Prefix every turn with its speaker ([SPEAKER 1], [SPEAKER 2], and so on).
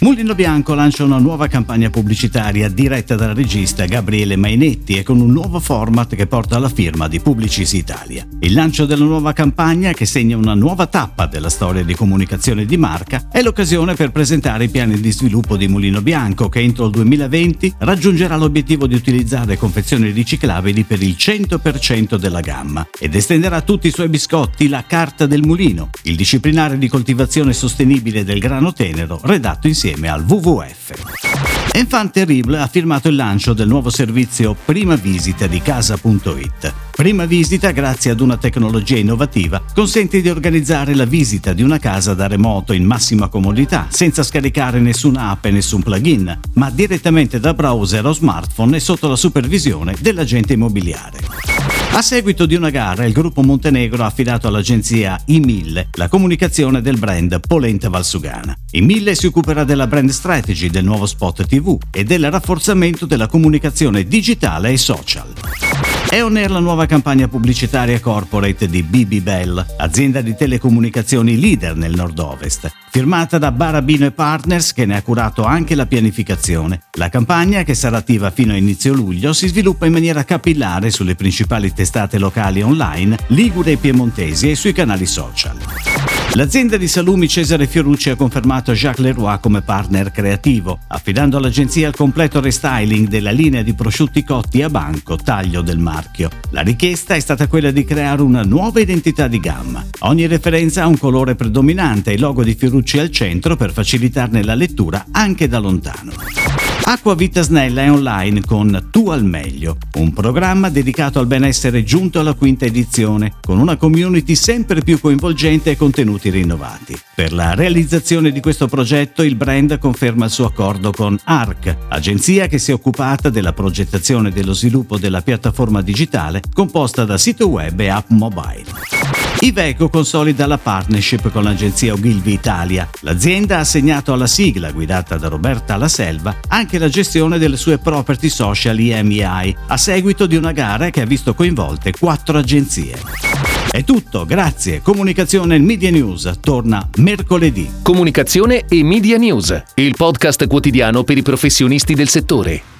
[SPEAKER 1] Mulino Bianco lancia una nuova campagna pubblicitaria diretta dal regista Gabriele Mainetti e con un nuovo format che porta alla firma di Publicis Italia. Il lancio della nuova campagna, che segna una nuova tappa della storia di comunicazione di marca, è l'occasione per presentare i piani di sviluppo di Mulino Bianco che entro il 2020 raggiungerà l'obiettivo di utilizzare confezioni riciclabili per il 100% della gamma ed estenderà a tutti i suoi biscotti la Carta del Mulino, il disciplinare di coltivazione sostenibile del grano tenero redatto insieme insieme al WWF. Enfant Terrible ha firmato il lancio del nuovo servizio Prima Visita di Casa.it. Prima Visita, grazie ad una tecnologia innovativa, consente di organizzare la visita di una casa da remoto in massima comodità, senza scaricare nessuna app e nessun plugin, ma direttamente da browser o smartphone e sotto la supervisione dell'agente immobiliare. A seguito di una gara, il gruppo Montenegro ha affidato all'agenzia I1000 la comunicazione del brand Polenta Valsugana. I1000 si occuperà della brand strategy del nuovo spot TV e del rafforzamento della comunicazione digitale e social. È on air la nuova campagna pubblicitaria corporate di BB Bell, azienda di telecomunicazioni leader nel nord-ovest, firmata da Barabino Partners che ne ha curato anche la pianificazione. La campagna, che sarà attiva fino a inizio luglio, si sviluppa in maniera capillare sulle principali testate locali online, ligure e piemontesi e sui canali social. L'azienda di salumi Cesare Fiorucci ha confermato Jacques Leroy come partner creativo, affidando all'agenzia il completo restyling della linea di prosciutti cotti a banco taglio del marchio. La richiesta è stata quella di creare una nuova identità di gamma. Ogni referenza ha un colore predominante e il logo di Fiorucci al centro per facilitarne la lettura anche da lontano. Acqua Vita Snella è online con Tu al meglio, un programma dedicato al benessere giunto alla quinta edizione, con una community sempre più coinvolgente e contenuti rinnovati. Per la realizzazione di questo progetto il brand conferma il suo accordo con ARC, agenzia che si è occupata della progettazione e dello sviluppo della piattaforma digitale composta da sito web e app mobile. Iveco consolida la partnership con l'agenzia Ogilvy Italia. L'azienda ha assegnato alla sigla, guidata da Roberta La Selva, anche la gestione delle sue property social EMEI, a seguito di una gara che ha visto coinvolte quattro agenzie. È tutto, grazie. Comunicazione e Media News torna mercoledì.
[SPEAKER 2] Comunicazione e Media News, il podcast quotidiano per i professionisti del settore.